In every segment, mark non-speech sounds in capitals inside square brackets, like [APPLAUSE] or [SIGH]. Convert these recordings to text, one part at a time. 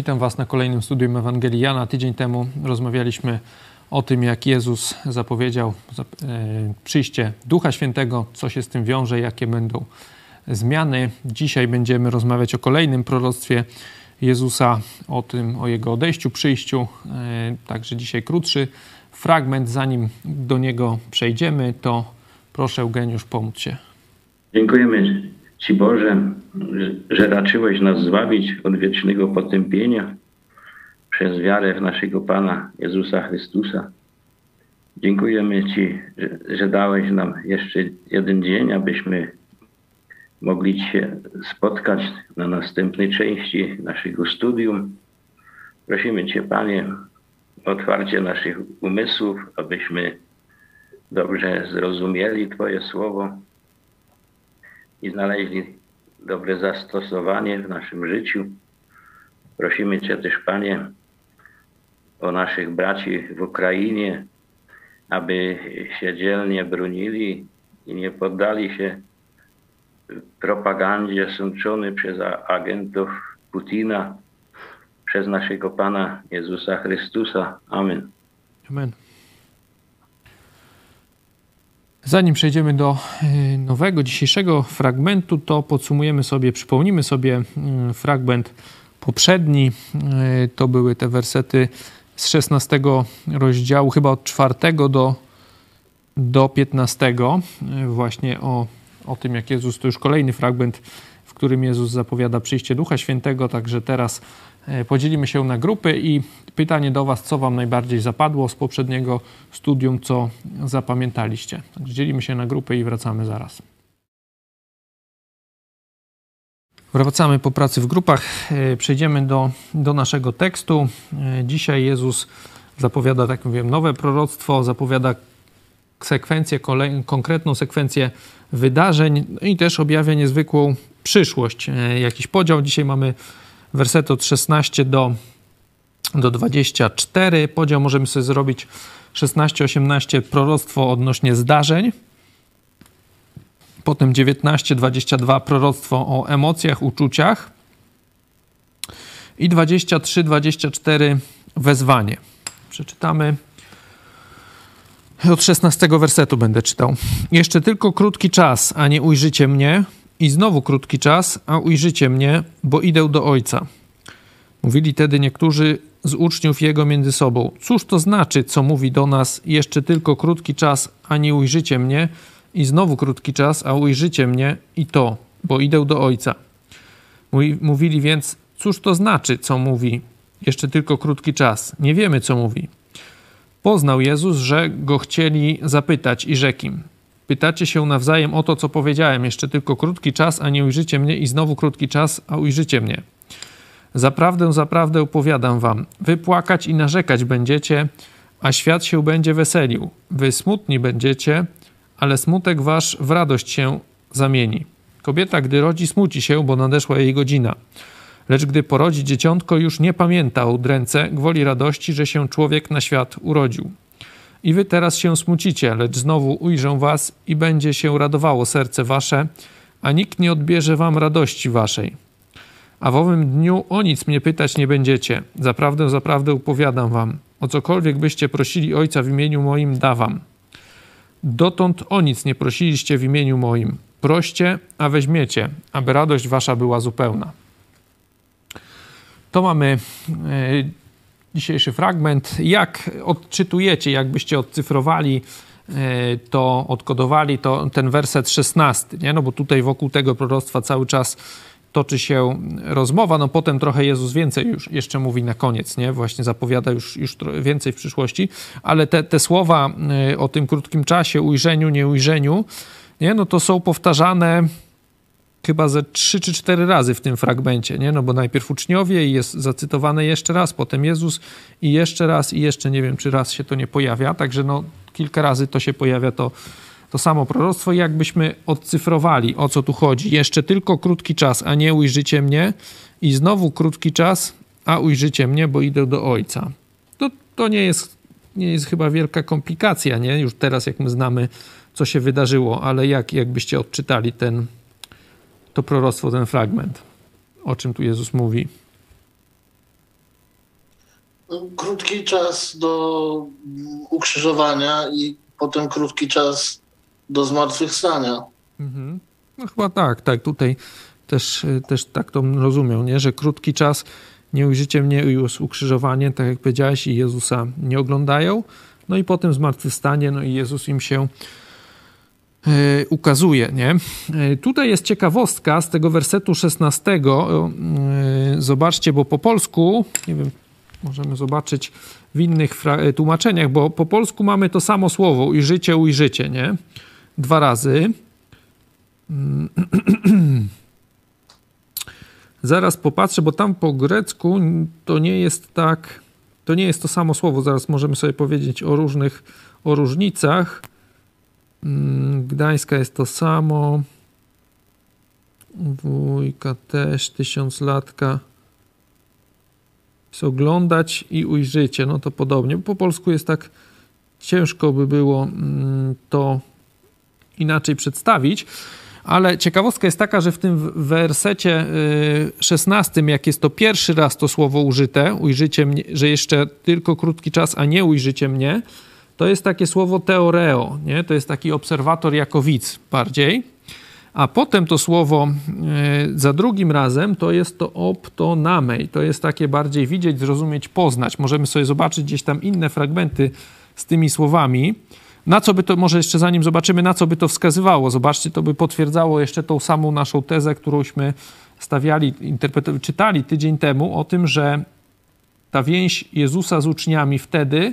Witam Was na kolejnym studium Ewangelii Jana. Tydzień temu rozmawialiśmy o tym, jak Jezus zapowiedział e, przyjście Ducha Świętego, co się z tym wiąże, jakie będą zmiany. Dzisiaj będziemy rozmawiać o kolejnym proroctwie Jezusa, o tym, o Jego odejściu, przyjściu. E, także dzisiaj krótszy fragment. Zanim do niego przejdziemy, to proszę Eugeniusz pomóc się. Dziękujemy Ci Boże, że raczyłeś nas zbawić od wiecznego potępienia przez wiarę w naszego Pana Jezusa Chrystusa. Dziękujemy Ci, że, że dałeś nam jeszcze jeden dzień, abyśmy mogli się spotkać na następnej części naszego studium. Prosimy Cię, Panie, o otwarcie naszych umysłów, abyśmy dobrze zrozumieli Twoje słowo i znaleźli dobre zastosowanie w naszym życiu. Prosimy Cię też, Panie, o naszych braci w Ukrainie, aby się dzielnie bronili i nie poddali się propagandzie sączony przez agentów Putina, przez naszego Pana Jezusa Chrystusa. Amen. Amen. Zanim przejdziemy do y, nowego, dzisiejszego fragmentu, to podsumujemy sobie, przypomnimy sobie y, fragment poprzedni. Y, to były te wersety z 16 rozdziału, chyba od 4 do, do 15, właśnie o, o tym, jak Jezus, to już kolejny fragment, w którym Jezus zapowiada przyjście Ducha Świętego, także teraz podzielimy się na grupy i pytanie do Was, co Wam najbardziej zapadło z poprzedniego studium, co zapamiętaliście. Także dzielimy się na grupy i wracamy zaraz. Wracamy po pracy w grupach. E, przejdziemy do, do naszego tekstu. E, dzisiaj Jezus zapowiada, tak mówiłem, nowe proroctwo, zapowiada sekwencję, kolej, konkretną sekwencję wydarzeń i też objawia niezwykłą przyszłość. Jakiś podział. Dzisiaj mamy werset od 16 do, do 24. Podział możemy sobie zrobić 16-18 proroctwo odnośnie zdarzeń. Potem 19-22 proroctwo o emocjach, uczuciach. I 23-24 wezwanie. Przeczytamy. Od 16 wersetu będę czytał. Jeszcze tylko krótki czas, a nie ujrzycie mnie, i znowu krótki czas, a ujrzycie mnie, bo idę do Ojca. Mówili tedy niektórzy z uczniów Jego między sobą. Cóż to znaczy, co mówi do nas jeszcze tylko krótki czas, a nie ujrzycie mnie? I znowu krótki czas, a ujrzycie mnie i to, bo idę do Ojca. Mówili więc, cóż to znaczy, co mówi jeszcze tylko krótki czas? Nie wiemy, co mówi. Poznał Jezus, że go chcieli zapytać i rzekł im – Pytacie się nawzajem o to, co powiedziałem. Jeszcze tylko krótki czas, a nie ujrzycie mnie, i znowu krótki czas, a ujrzycie mnie. Zaprawdę, zaprawdę opowiadam wam. Wy płakać i narzekać będziecie, a świat się będzie weselił. Wy smutni będziecie, ale smutek wasz w radość się zamieni. Kobieta, gdy rodzi, smuci się, bo nadeszła jej godzina. Lecz gdy porodzi dzieciątko, już nie pamięta o udręce, gwoli radości, że się człowiek na świat urodził. I wy teraz się smucicie, lecz znowu ujrzę was i będzie się radowało serce wasze, a nikt nie odbierze wam radości waszej. A w owym dniu o nic mnie pytać nie będziecie. Zaprawdę, zaprawdę upowiadam wam. O cokolwiek byście prosili Ojca w imieniu moim, dawam. Dotąd o nic nie prosiliście w imieniu moim. Proście, a weźmiecie, aby radość wasza była zupełna. To mamy e, dzisiejszy fragment. Jak odczytujecie, jakbyście odcyfrowali e, to, odkodowali to ten werset 16, nie? No bo tutaj wokół tego proroctwa cały czas toczy się rozmowa, no potem trochę Jezus więcej już jeszcze mówi na koniec, nie? Właśnie zapowiada już, już więcej w przyszłości, ale te, te słowa e, o tym krótkim czasie, ujrzeniu, nieujrzeniu, nie? No to są powtarzane chyba ze trzy czy cztery razy w tym fragmencie, nie? No bo najpierw uczniowie i jest zacytowane jeszcze raz, potem Jezus i jeszcze raz i jeszcze nie wiem, czy raz się to nie pojawia, także no kilka razy to się pojawia to, to samo proroctwo. Jakbyśmy odcyfrowali, o co tu chodzi? Jeszcze tylko krótki czas, a nie ujrzycie mnie i znowu krótki czas, a ujrzycie mnie, bo idę do Ojca. To, to nie jest, nie jest chyba wielka komplikacja, nie? Już teraz jak my znamy, co się wydarzyło, ale jak, jakbyście odczytali ten, to proroctwo, ten fragment, o czym tu Jezus mówi. Krótki czas do ukrzyżowania i potem krótki czas do zmartwychwstania. Mhm. No chyba tak, tak. Tutaj też, też tak to rozumiał, nie? że krótki czas nie ujrzycie mnie już ukrzyżowanie, tak jak powiedziałeś, i Jezusa nie oglądają. No i potem zmartwychwstanie, no i Jezus im się ukazuje. Nie? E, tutaj jest ciekawostka z tego wersetu 16. E, zobaczcie, bo po polsku, nie wiem, możemy zobaczyć w innych tłumaczeniach, bo po polsku mamy to samo słowo, ujrzycie, ujrzycie, nie? Dwa razy. [CLEARS THROAT] Zaraz popatrzę, bo tam po grecku to nie jest tak, to nie jest to samo słowo. Zaraz możemy sobie powiedzieć o różnych, o różnicach. Mm, Gdańska jest to samo. Wujka też, tysiąclatka. Jest oglądać i ujrzycie. No to podobnie. Po polsku jest tak ciężko by było mm, to inaczej przedstawić. Ale ciekawostka jest taka, że w tym wersecie 16, y, jak jest to pierwszy raz to słowo użyte, ujrzycie mnie, że jeszcze tylko krótki czas, a nie ujrzycie mnie, to jest takie słowo teoreo, nie? to jest taki obserwator jako widz bardziej. A potem to słowo y, za drugim razem to jest to optonamej, to jest takie bardziej widzieć, zrozumieć, poznać. Możemy sobie zobaczyć gdzieś tam inne fragmenty z tymi słowami. Na co by to, może jeszcze zanim zobaczymy, na co by to wskazywało, zobaczcie, to by potwierdzało jeszcze tą samą naszą tezę, którąśmy stawiali, czytali tydzień temu o tym, że ta więź Jezusa z uczniami wtedy yy,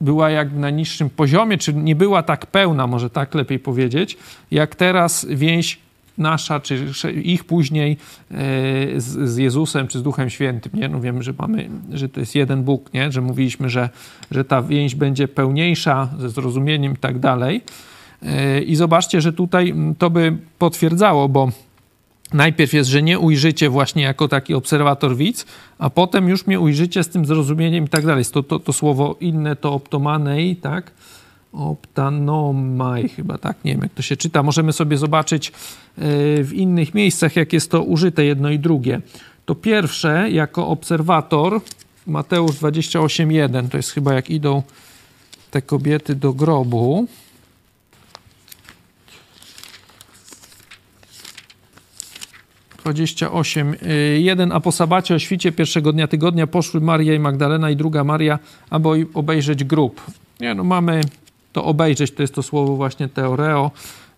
była jak na niższym poziomie, czy nie była tak pełna, może tak lepiej powiedzieć, jak teraz więź nasza, czy ich później e, z, Jezusem, czy z Duchem Świętym, nie? No wiemy, że mamy, że to jest jeden Bóg, nie? Że mówiliśmy, że, że ta więź będzie pełniejsza ze zrozumieniem i tak dalej. E, I zobaczcie, że tutaj to by potwierdzało, bo najpierw jest, że nie ujrzycie właśnie jako taki obserwator widz, a potem już mnie ujrzycie z tym zrozumieniem i tak dalej. To, to, to słowo inne to optomanej, tak? Optanomai chyba, tak? Nie wiem, jak to się czyta. Możemy sobie zobaczyć e, w innych miejscach, jak jest to użyte jedno i drugie. To pierwsze, jako obserwator, Mateusz 28.1, to jest chyba jak idą te kobiety do grobu. Dwadzieścia osiem. E, jeden, a po sabacie o świcie pierwszego dnia tygodnia poszły Maria i Magdalena i druga Maria, aby obejrzeć grób. Nie, no mamy to obejrzeć, to jest to słowo właśnie teoreo,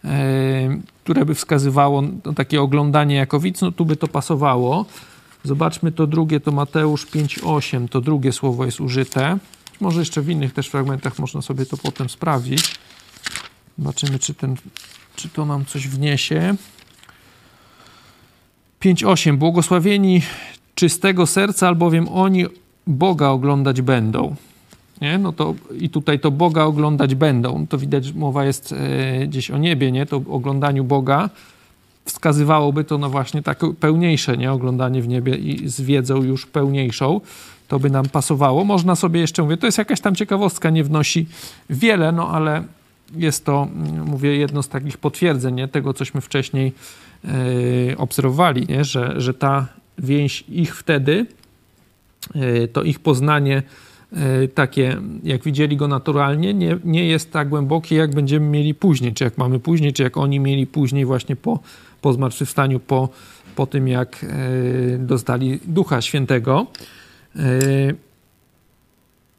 e, które by wskazywało na takie oglądanie jako no tu by to pasowało. Zobaczmy to drugie, to Mateusz 5,8, to drugie słowo jest użyte. Może jeszcze w innych też fragmentach można sobie to potem sprawdzić. Zobaczymy, czy, ten, czy to nam coś wniesie. 5,8. Błogosławieni czystego serca, albowiem oni Boga oglądać będą nie? No to i tutaj to Boga oglądać będą. To widać, mowa jest e, gdzieś o niebie, nie? To oglądaniu Boga wskazywałoby to no właśnie takie pełniejsze, nie? Oglądanie w niebie i z wiedzą już pełniejszą. To by nam pasowało. Można sobie jeszcze, mówię, to jest jakaś tam ciekawostka, nie wnosi wiele, no ale jest to, mm, mówię, jedno z takich potwierdzeń nie? tego, cośmy wcześniej obserwowali, nie? Że, że ta więź ich wtedy, e, to ich poznanie E, takie, jak widzieli go naturalnie, nie, nie jest tak głębokie, jak będziemy mieli później, czy jak mamy później, czy jak oni mieli później właśnie po, po zmartwychwstaniu, po, po tym jak e, dostali Ducha Świętego. E,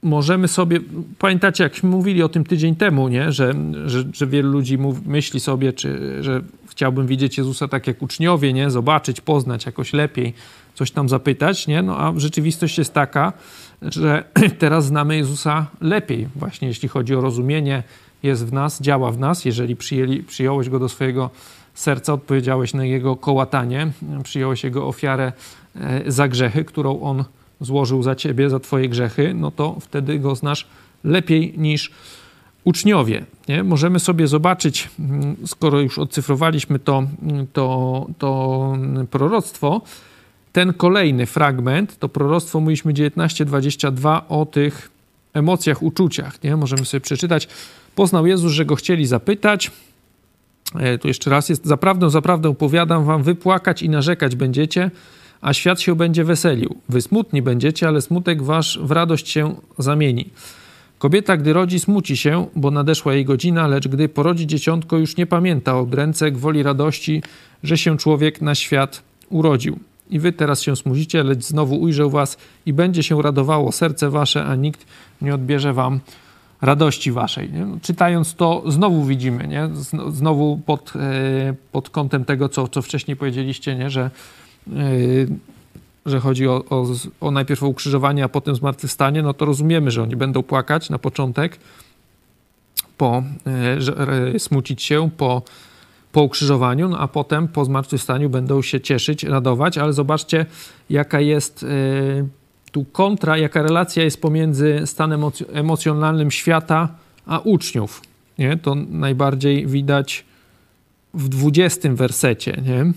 możemy sobie, pamiętacie, jak mówili o tym tydzień temu, nie? Że, że, że wielu ludzi mów, myśli sobie, czy, że chciałbym widzieć Jezusa tak jak uczniowie, nie? zobaczyć, poznać jakoś lepiej, coś tam zapytać, nie? no a rzeczywistość jest taka, że [CLEARS THROAT] teraz znamy Jezusa lepiej, właśnie jeśli chodzi o rozumienie, jest w nas, działa w nas. Jeżeli przyjęli, przyjąłeś go do swojego serca, odpowiedziałeś na jego kołatanie, przyjąłeś jego ofiarę e, za grzechy, którą on złożył za ciebie, za twoje grzechy, no to wtedy go znasz lepiej niż uczniowie. Nie? Możemy sobie zobaczyć, mm, skoro już odcyfrowaliśmy to, to, to proroctwo, ten kolejny fragment, to proroctwo mówiliśmy 19:22 o tych emocjach, uczuciach. Nie? Możemy sobie przeczytać. Poznał Jezus, że go chcieli zapytać. E, tu jeszcze raz jest, zaprawdę, zaprawdę powiadam wam, wypłakać i narzekać będziecie, a świat się będzie weselił. Wy smutni będziecie, ale smutek wasz w radość się zamieni. Kobieta, gdy rodzi, smuci się, bo nadeszła jej godzina, lecz gdy porodzi dzieciątko, już nie pamięta o ręce gwoli radości, że się człowiek na świat urodził. I wy teraz się smucicie, lecz znowu ujrzę was i będzie się radowało serce wasze, a nikt nie odbierze wam radości waszej. Nie? No, czytając to, znowu widzimy, nie? znowu pod, e, pod kątem tego, co, co wcześniej powiedzieliście, nie? Że, e, że chodzi o, o, o najpierw o ukrzyżowanie, a potem zmartwychwstanie, no to rozumiemy, że oni będą płakać na początek, po, e, smucić się po, po ukrzyżowaniu, no a potem po zmartwychwstaniu będą się cieszyć, radować, ale zobaczcie, jaka jest tu kontra, jaka relacja jest pomiędzy stanem emocjonalnym świata a uczniów. Nie? To najbardziej widać w dwudziestym wersecie. Nie?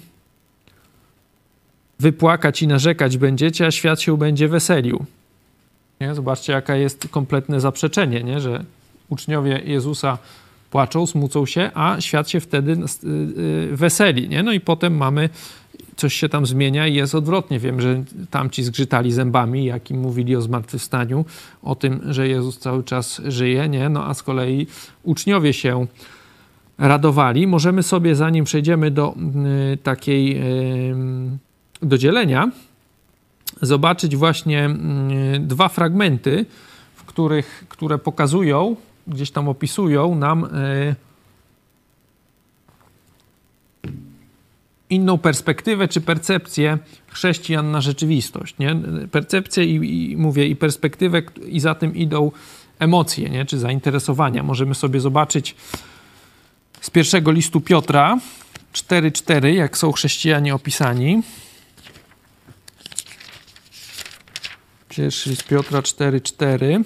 Wypłakać i narzekać będziecie, a świat się będzie weselił. Nie? Zobaczcie, jaka jest kompletne zaprzeczenie, nie? że uczniowie Jezusa płaczą, smucą się, a świat się wtedy y, y, weseli. Nie? No i potem mamy coś się tam zmienia i jest odwrotnie. Wiem, że tamci zgrzytali zębami, jak im mówili o zmartwychwstaniu, o tym, że Jezus cały czas żyje, nie? No a z kolei uczniowie się radowali. Możemy sobie, zanim przejdziemy do y, takiej do dzielenia, zobaczyć właśnie y, dwa fragmenty, w których, które pokazują, gdzieś tam opisują nam y, inną perspektywę czy percepcję chrześcijan na rzeczywistość. Nie? Percepcję i, i mówię, i perspektywę, i za tym idą emocje, nie? czy zainteresowania. Możemy sobie zobaczyć z pierwszego listu Piotra 4:4, jak są chrześcijanie opisani. Pierwszy list Piotra 4:4.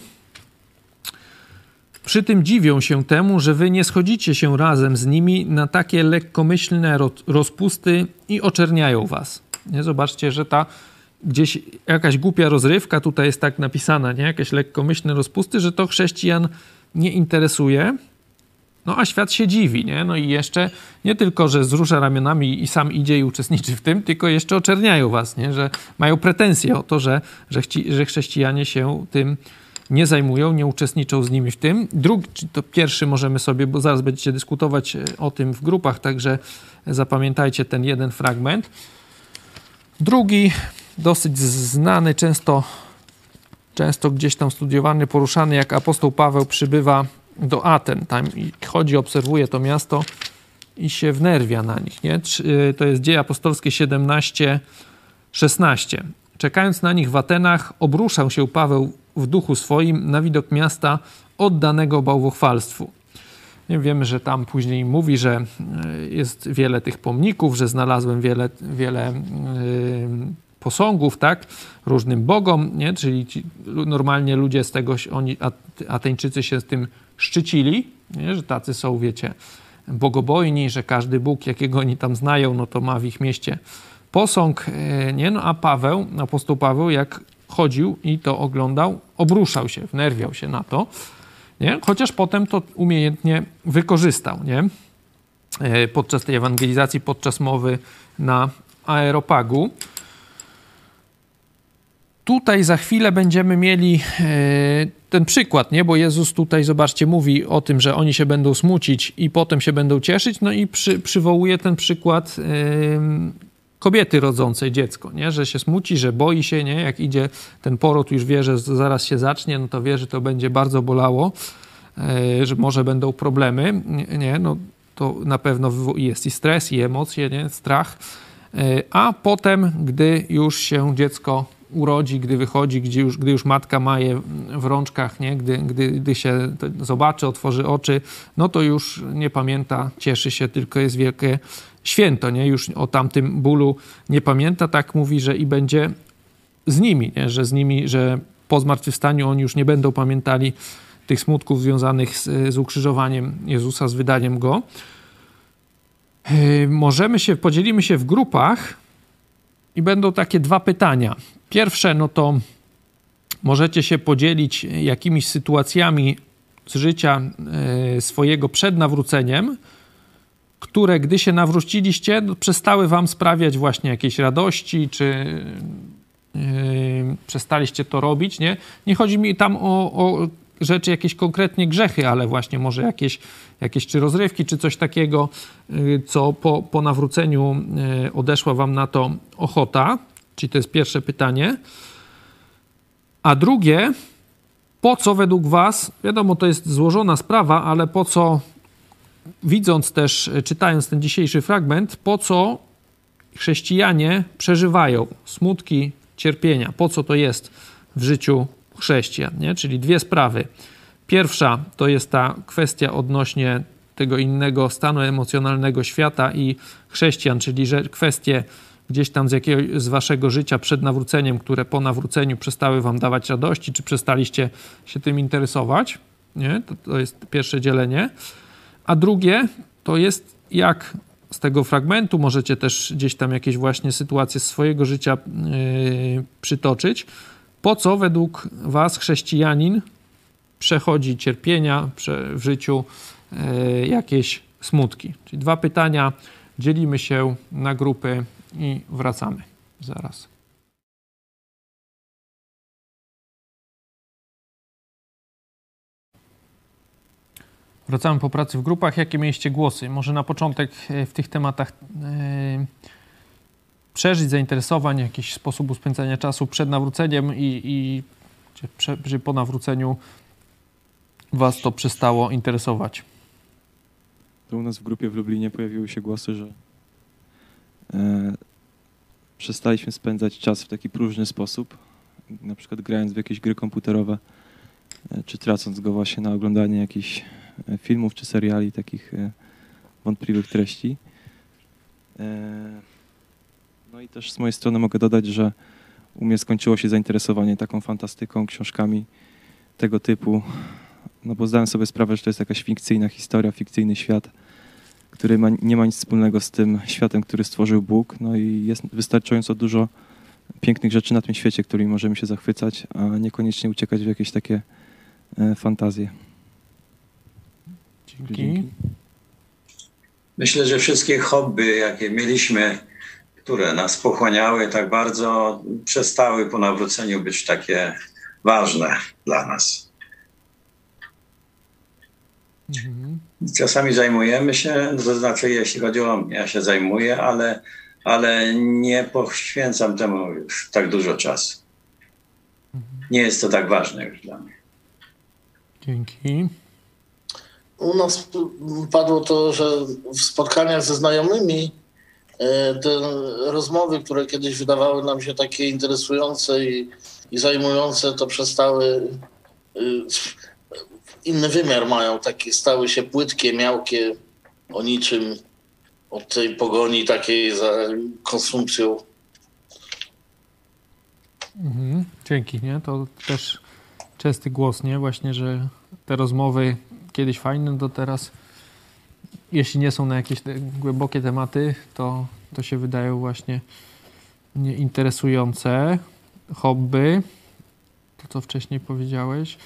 Przy tym dziwią się temu, że wy nie schodzicie się razem z nimi na takie lekkomyślne rozpusty i oczerniają was. Nie? Zobaczcie, że ta gdzieś jakaś głupia rozrywka tutaj jest tak napisana, nie? Jakieś lekkomyślne rozpusty, że to chrześcijan nie interesuje. No a świat się dziwi, nie? No i jeszcze nie tylko, że wzrusza ramionami i sam idzie i uczestniczy w tym, tylko jeszcze oczerniają was, nie? Że mają pretensje o to, że, że, chci, że chrześcijanie się tym nie zajmują, nie uczestniczą z nimi w tym. Drugi, to pierwszy możemy sobie, bo zaraz będziecie dyskutować e, o tym w grupach, także zapamiętajcie ten jeden fragment. Drugi, dosyć znany, często, często gdzieś tam studiowany, poruszany, jak apostoł Paweł przybywa do Aten. Tam chodzi, obserwuje to miasto i się wnerwia na nich. Nie? E, to jest dzieje apostolskie 17, 16. Czekając na nich w Atenach, obruszał się Paweł w duchu swoim na widok miasta oddanego bałwochwalstwu. Wiemy, że tam później mówi, że e, jest wiele tych pomników, że znalazłem wiele, wiele yy, posągów, tak, różnym bogom, nie? czyli ci, normalnie ludzie z tego, oni, Ateńczycy się z tym szczycili, nie? że tacy są, wiecie, bogobojni, że każdy Bóg, jakiego oni tam znają, no to ma w ich mieście posąg, e, nie? No a Paweł, apostoł Paweł, jak chodził i to oglądał, obruszał się, wnerwiał się na to, nie? chociaż potem to umiejętnie wykorzystał nie? E, podczas tej ewangelizacji, podczas mowy na Aeropagu. Tutaj za chwilę będziemy mieli e, ten przykład, nie? bo Jezus tutaj, zobaczcie, mówi o tym, że oni się będą smucić i potem się będą cieszyć, no i przy, przywołuje ten przykład kobiety rodzącej dziecko, nie? że się smuci, że boi się, nie? jak idzie ten poród, już wie, że zaraz się zacznie, no to wie, że to będzie bardzo bolało, e, że może będą problemy, nie? No, to na pewno jest i stres, i emocje, nie? strach, e, a potem, gdy już się dziecko urodzi, gdy wychodzi, gdy już, gdy już matka ma je w rączkach, nie? Gdy, gdy, gdy się zobaczy, otworzy oczy, no to już nie pamięta, cieszy się, tylko jest wielkie święto, nie? Już o tamtym bólu nie pamięta, tak mówi, że i będzie z nimi, nie? Że z nimi, że po zmartwychwstaniu oni już nie będą pamiętali tych smutków związanych z, z ukrzyżowaniem Jezusa, z wydaniem Go. Yy, możemy się, podzielimy się w grupach i będą takie dwa pytania. Pierwsze, no to możecie się podzielić jakimiś sytuacjami z życia yy, swojego przed nawróceniem, które gdy się nawróciliście, no, przestały wam sprawiać właśnie jakieś radości, czy yy, przestaliście to robić, nie? Nie chodzi mi tam o, o rzeczy, jakieś konkretnie grzechy, ale właśnie może jakieś, jakieś czy rozrywki, czy coś takiego, yy, co po, po nawróceniu yy, odeszła wam na to ochota. Czyli to jest pierwsze pytanie. A drugie, po co według Was, wiadomo, to jest złożona sprawa, ale po co, widząc też, czytając ten dzisiejszy fragment, po co chrześcijanie przeżywają smutki, cierpienia, po co to jest w życiu chrześcijan, nie? Czyli dwie sprawy. Pierwsza to jest ta kwestia odnośnie tego innego stanu emocjonalnego świata i chrześcijan, czyli że kwestie gdzieś tam z jakiegoś z waszego życia przed nawróceniem, które po nawróceniu przestały wam dawać radości, czy przestaliście się tym interesować. Nie? To, to jest pierwsze dzielenie. A drugie to jest jak z tego fragmentu możecie też gdzieś tam jakieś właśnie sytuacje z swojego życia yy, przytoczyć. Po co według was chrześcijanin przechodzi cierpienia w życiu, yy, jakieś smutki? Czyli dwa pytania. Dzielimy się na grupy i wracamy zaraz. Wracamy po pracy w grupach. Jakie mieliście głosy? Może na początek e, w tych tematach yy, przeżyć zainteresowań, jakiś sposób spędzania czasu przed nawróceniem i, i czy, czy po nawróceniu Was to przestało interesować? To u nas w grupie w Lublinie pojawiły się głosy, że przestaliśmy spędzać czas w taki próżny sposób, na przykład grając w jakieś gry komputerowe, e, czy tracąc go właśnie na oglądanie jakichś e, filmów czy seriali takich wątpliwych treści. No i też z mojej strony mogę dodać, że u mnie skończyło się zainteresowanie taką fantastyką, książkami tego typu, no bo zdałem sobie sprawę, że to jest jakaś fikcyjna historia, fikcyjny świat, który ma, nie ma nic wspólnego z tym światem, który stworzył Bóg. No i jest wystarczająco dużo pięknych rzeczy na tym świecie, którymi możemy się zachwycać, a niekoniecznie uciekać w jakieś takie e, fantazje. Dzięki. Dzięki. Myślę, że wszystkie hobby, jakie mieliśmy, które nas pochłaniały tak bardzo, przestały po nawróceniu być takie ważne dla nas. Mhm. Czasami zajmujemy się, to znaczy jeśli chodzi o mnie, ja się zajmuję, ale, ale nie poświęcam temu już tak dużo czasu. Nie jest to tak ważne już dla mnie. Dzięki. U nas padło to, że w spotkaniach ze znajomymi e, te rozmowy, które kiedyś wydawały nam się takie interesujące i, i zajmujące, to przestały e, inny wymiar mają, takie stały się płytkie, miałkie, o niczym, od tej pogoni takiej za konsumpcją. Mhm, dzięki, nie? To też częsty głos, nie? Właśnie, że te rozmowy kiedyś fajne, to teraz jeśli nie są na jakieś głębokie tematy, to, to się wydają właśnie nieinteresujące. Hobby, to co wcześniej powiedziałeś.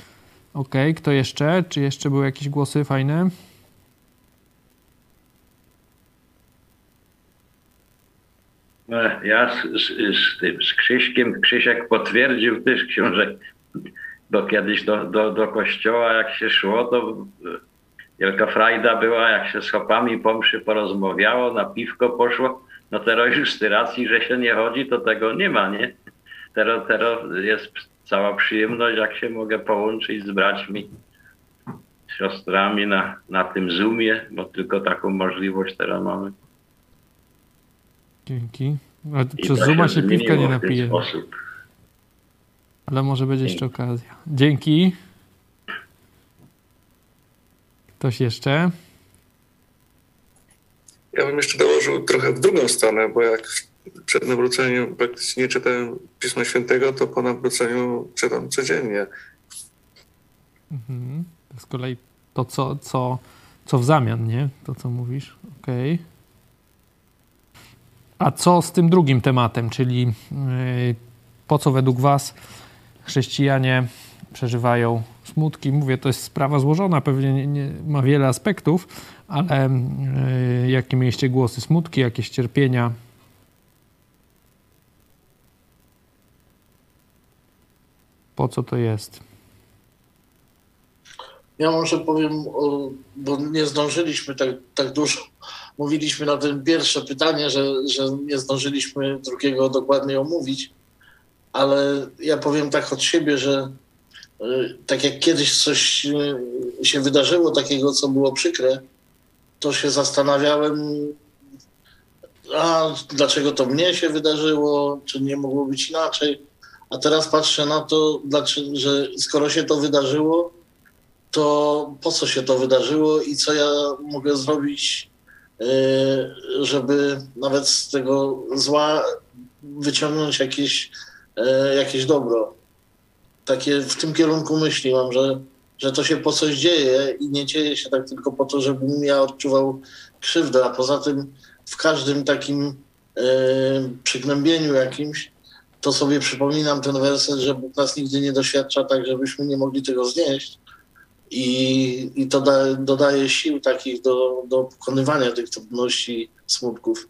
Okay, kto jeszcze? Czy jeszcze były jakieś głosy fajne? No, ja z, z, z, tym, z Krzyśkiem, Krzysiek potwierdził też książek, bo kiedyś do, do, do kościoła jak się szło, to wielka frajda była, jak się z chopami po mszy porozmawiało, na piwko poszło, no teraz już z racji, że się nie chodzi, to tego nie ma, nie? Teraz, teraz jest cała przyjemność, jak się mogę połączyć z braćmi, siostrami na, na tym Zoomie, bo tylko taką możliwość teraz mamy. Dzięki. A przez Zooma się piwka nie napije. Ale może będzie jeszcze okazja. Dzięki. Ktoś jeszcze? Ja bym jeszcze dołożył trochę w drugą stronę, bo jak przed nawróceniem praktycznie nie czytałem Pisma Świętego, to po nawróceniu czytam codziennie. Mhm. Z kolei to, co, co, co w zamian, nie? To, co mówisz. Okej. Okay. A co z tym drugim tematem, czyli yy, po co według Was chrześcijanie przeżywają smutki. Mówię, to jest sprawa złożona, pewnie nie, nie, ma wiele aspektów, ale y, jakie mieliście głosy smutki, jakieś cierpienia? Po co to jest? Ja może powiem, bo nie zdążyliśmy tak, tak dużo. [LAUGHS] Mówiliśmy na tym pierwsze pytanie, że, że nie zdążyliśmy drugiego dokładnie omówić, ale ja powiem tak od siebie, że y, tak jak kiedyś coś y, się wydarzyło takiego, co było przykre, to się zastanawiałem, a dlaczego to mnie się wydarzyło, czy nie mogło być inaczej. A teraz patrzę na to, że skoro się to wydarzyło, to po co się to wydarzyło i co ja mogę zrobić, e, żeby nawet z tego zła wyciągnąć jakieś, e, jakieś dobro. Takie w tym kierunku myśli mam, że, że to się po coś dzieje i nie dzieje się tak tylko po to, żebym ja odczuwał krzywdę, a poza tym w każdym takim e, przygnębieniu jakimś, to sobie przypominam ten werset, że Bóg nas nigdy nie doświadcza tak, żebyśmy nie mogli tego znieść i, i to da, dodaje sił takich do, do pokonywania tych trudności, smutków.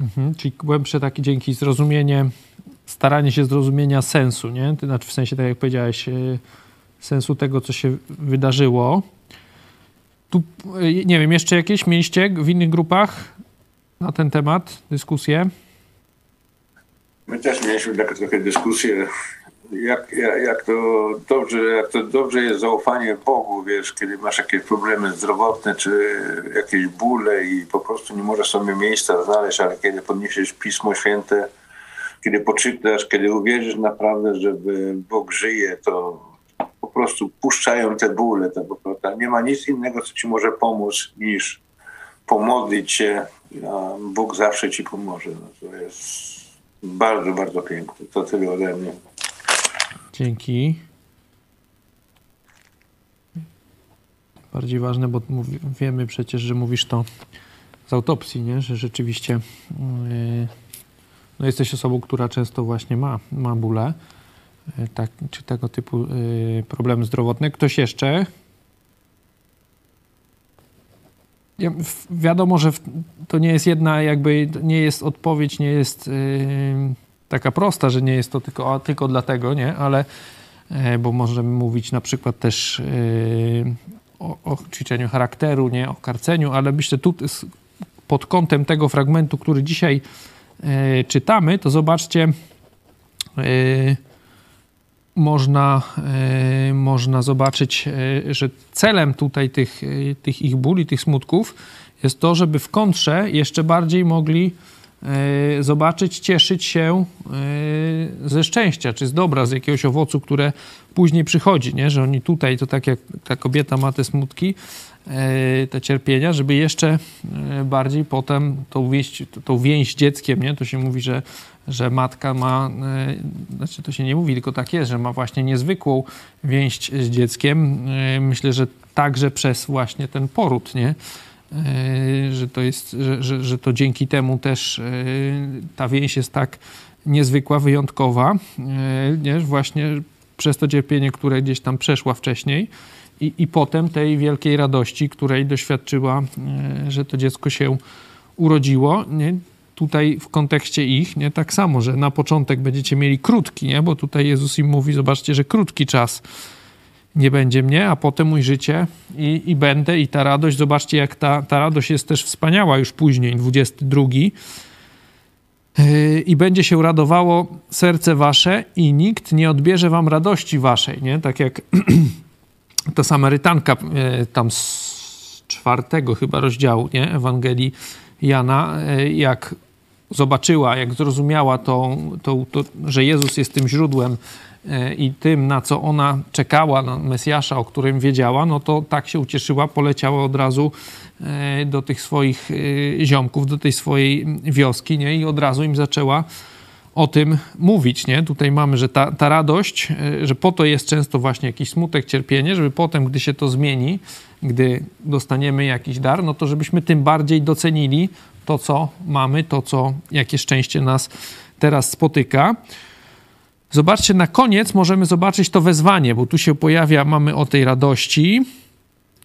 Mhm, czyli głębsze takie dzięki zrozumienie, staranie się zrozumienia sensu, nie? Znaczy w sensie, tak jak powiedziałeś, e, sensu tego, co się wydarzyło. Tu, e, nie wiem, jeszcze jakieś mieliście w innych grupach na ten temat dyskusje? My też mieliśmy taką trochę dyskusję jak, jak, jak, to dobrze, jak to dobrze jest zaufanie Bogu, wiesz, kiedy masz jakieś problemy zdrowotne, czy jakieś bóle i po prostu nie możesz sobie miejsca znaleźć, ale kiedy podniesiesz Pismo Święte, kiedy poczytasz, kiedy uwierzysz naprawdę, że Bóg żyje, to po prostu puszczają te bóle. To prostu nie ma nic innego, co ci może pomóc, niż pomodlić się, a Bóg zawsze ci pomoże. No to jest bardzo, bardzo piękne. To tyle ode mnie. Dzięki. Bardziej ważne, bo mówi, wiemy przecież, że mówisz to z autopsji, nie? że rzeczywiście yy, no jesteś osobą, która często właśnie ma, ma bóle, yy, tak, czy tego typu yy, problemy zdrowotne. Ktoś jeszcze? Ja, wiadomo, że to nie jest jedna, jakby nie jest odpowiedź, nie jest yy, taka prosta, że nie jest to tylko, tylko dlatego, nie? Ale, e, bo możemy mówić na przykład też e, o, o ćwiczeniu charakteru, nie? O karceniu, ale myślę tu pod kątem tego fragmentu, który dzisiaj e, czytamy, to zobaczcie, można, można zobaczyć, że celem tutaj tych, tych ich bóli, tych smutków jest to, żeby w kontrze jeszcze bardziej mogli E, zobaczyć, cieszyć się e, ze szczęścia, czy z dobra, z jakiegoś owocu, które później przychodzi, nie? że oni tutaj, to tak jak ta kobieta ma te smutki, e, te cierpienia, żeby jeszcze bardziej potem tą więź, tą więź z dzieckiem, nie? to się mówi, że, że matka ma, znaczy to się nie mówi, tylko tak jest, że ma właśnie niezwykłą więź z dzieckiem. Myślę, że także przez właśnie ten poród, nie? E, że to jest, że, że, że to dzięki temu też e, ta więź jest tak niezwykła, wyjątkowa, e, nie? właśnie przez to cierpienie, które gdzieś tam przeszła wcześniej i, i potem tej wielkiej radości, której doświadczyła, że to dziecko się urodziło. Nie? Tutaj w kontekście ich, nie? tak samo, że na początek będziecie mieli krótki, nie? bo tutaj Jezus im mówi, zobaczcie, że krótki czas nie będzie mnie, a potem ujrzycie i, i będę i ta radość, zobaczcie jak ta, ta radość jest też wspaniała już później, 22. Yy, I będzie się radowało serce wasze i nikt nie odbierze wam radości waszej, nie? Tak jak [CLEARS THROAT] ta Samarytanka yy, tam z czwartego chyba rozdziału, nie? Ewangelii Jana, yy, jak zobaczyła, jak zrozumiała to, to, to, że Jezus jest tym źródłem E, i tym, na co ona czekała, na Mesjasza, o którym wiedziała, no to tak się ucieszyła, poleciała od razu e, do tych swoich e, ziomków, do tej swojej wioski, nie? I od razu im zaczęła o tym mówić, nie? Tutaj mamy, że ta, ta radość, że po to jest często właśnie jakiś smutek, cierpienie, żeby potem, gdy się to zmieni, gdy dostaniemy jakiś dar, no to żebyśmy tym bardziej docenili to, co mamy, to, co, jakie szczęście nas teraz spotyka. Zobaczcie, na koniec możemy zobaczyć to wezwanie, bo tu się pojawia, mamy o tej radości.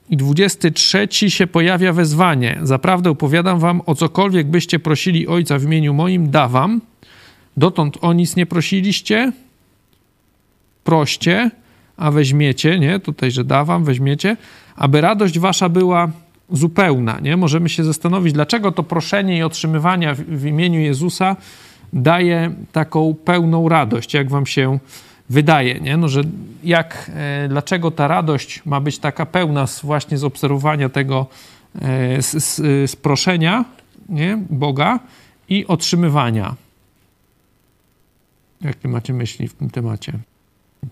I 23 się pojawia wezwanie. Zaprawdę opowiadam wam, o cokolwiek byście prosili Ojca w imieniu moim, dawam. Dotąd o nic nie prosiliście. Proście, a weźmiecie, nie? Tutaj, że dawam, weźmiecie, aby radość wasza była zupełna, nie? Możemy się zastanowić, dlaczego to proszenie i otrzymywania w, w imieniu Jezusa daje taką pełną radość, jak wam się wydaje, nie? No, że jak, e, dlaczego ta radość ma być taka pełna z, właśnie z obserwowania tego, e, z, z, z proszenia nie? Boga i otrzymywania. Jakie macie myśli w tym temacie?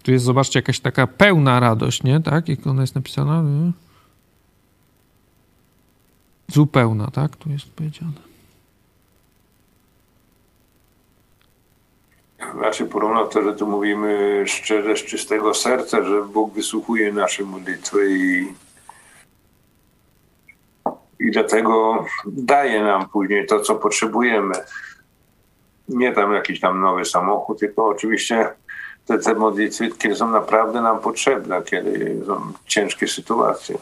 Tu jest, zobaczcie, jakaś taka pełna radość, nie? Tak? Jak ona jest napisana? Nie? Zupełna, tak? Tu jest powiedziane. Znaczy porównał to, że tu mówimy szczerze, z czystego serca, że Bóg wysłuchuje nasze modlitwy i, i dlatego daje nam później to, co potrzebujemy. Nie tam jakiś tam nowy samochód, tylko oczywiście te, te modlitwy, kiedy są naprawdę nam potrzebne, kiedy są ciężkie sytuacje.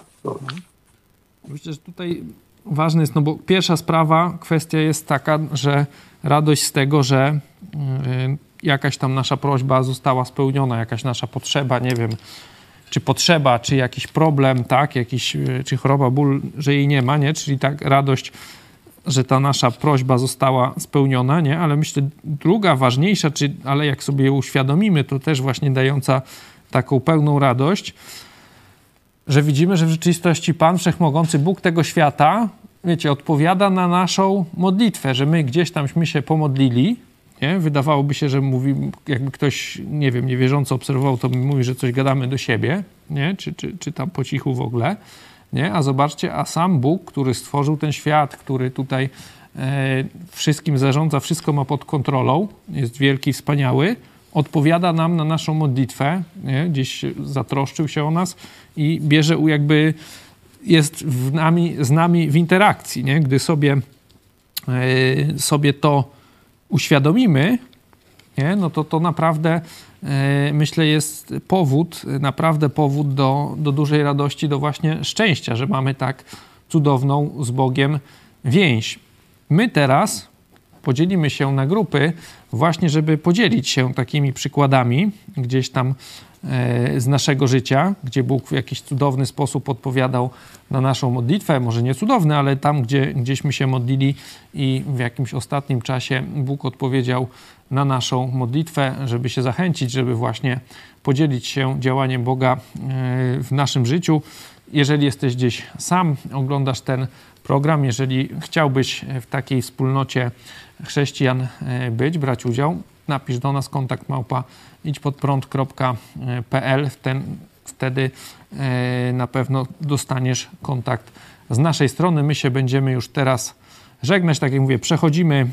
Myślę, że tutaj ważne jest, no bo pierwsza sprawa, kwestia jest taka, że radość z tego, że y, jakaś tam nasza prośba została spełniona, jakaś nasza potrzeba, nie wiem, czy potrzeba, czy jakiś problem, tak, jakiś, y, czy choroba, ból, że jej nie ma, nie, czyli tak radość, że ta nasza prośba została spełniona, nie, ale myślę, druga ważniejsza, czy, ale jak sobie uświadomimy, to też właśnie dająca taką pełną radość, że widzimy, że w rzeczywistości Pan Wszechmogący, Bóg tego świata, wiecie, odpowiada na naszą modlitwę, że my gdzieś tamśmy się pomodlili, nie? Wydawałoby się, że mówi, jakby ktoś, nie wiem, niewierząco obserwował, to mówi, że coś gadamy do siebie, nie? Czy, czy, czy tam po cichu w ogóle, nie? A zobaczcie, a sam Bóg, który stworzył ten świat, który tutaj e, wszystkim zarządza, wszystko ma pod kontrolą, jest wielki, wspaniały, odpowiada nam na naszą modlitwę, nie? gdzieś zatroszczył się o nas i bierze jakby, jest nami, z nami w interakcji, nie? gdy sobie, e, sobie to uświadomimy, nie? no to to naprawdę e, myślę jest powód, naprawdę powód do, do dużej radości, do właśnie szczęścia, że mamy tak cudowną z Bogiem więź. My teraz podzielimy się na grupy, właśnie żeby podzielić się takimi przykładami gdzieś tam e, z naszego życia, gdzie Bóg w jakiś cudowny sposób odpowiadał na naszą modlitwę, może nie cudowny, ale tam, gdzie, gdzieśmy się modlili i w jakimś ostatnim czasie Bóg odpowiedział na naszą modlitwę, żeby się zachęcić, żeby właśnie podzielić się działaniem Boga e, w naszym życiu. Jeżeli jesteś gdzieś sam, oglądasz ten program, jeżeli chciałbyś w takiej wspólnocie chrześcijan e, być, brać udział, napisz do nas kontakt małpa idźpodprąd.pl. Wtedy e, na pewno dostaniesz kontakt z naszej strony. My się będziemy już teraz żegnać. Tak jak mówię, przechodzimy e,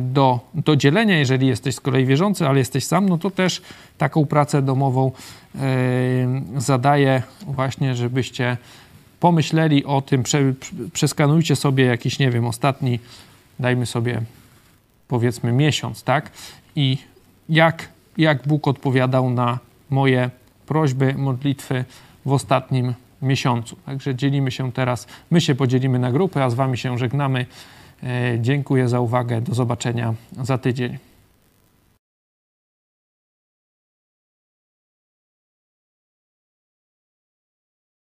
do, do dzielenia. Jeżeli jesteś z kolei wierzący, ale jesteś sam, no to też taką pracę domową zadaję właśnie, żebyście pomyśleli o tym, przeskanujcie sobie jakiś, nie wiem, ostatni, dajmy sobie powiedzmy miesiąc, tak? I jak, jak Bóg odpowiadał na moje prośby, modlitwy w ostatnim miesiącu. Także dzielimy się teraz, my się podzielimy na grupy, a z Wami się żegnamy. E, dziękuję za uwagę. Do zobaczenia za tydzień.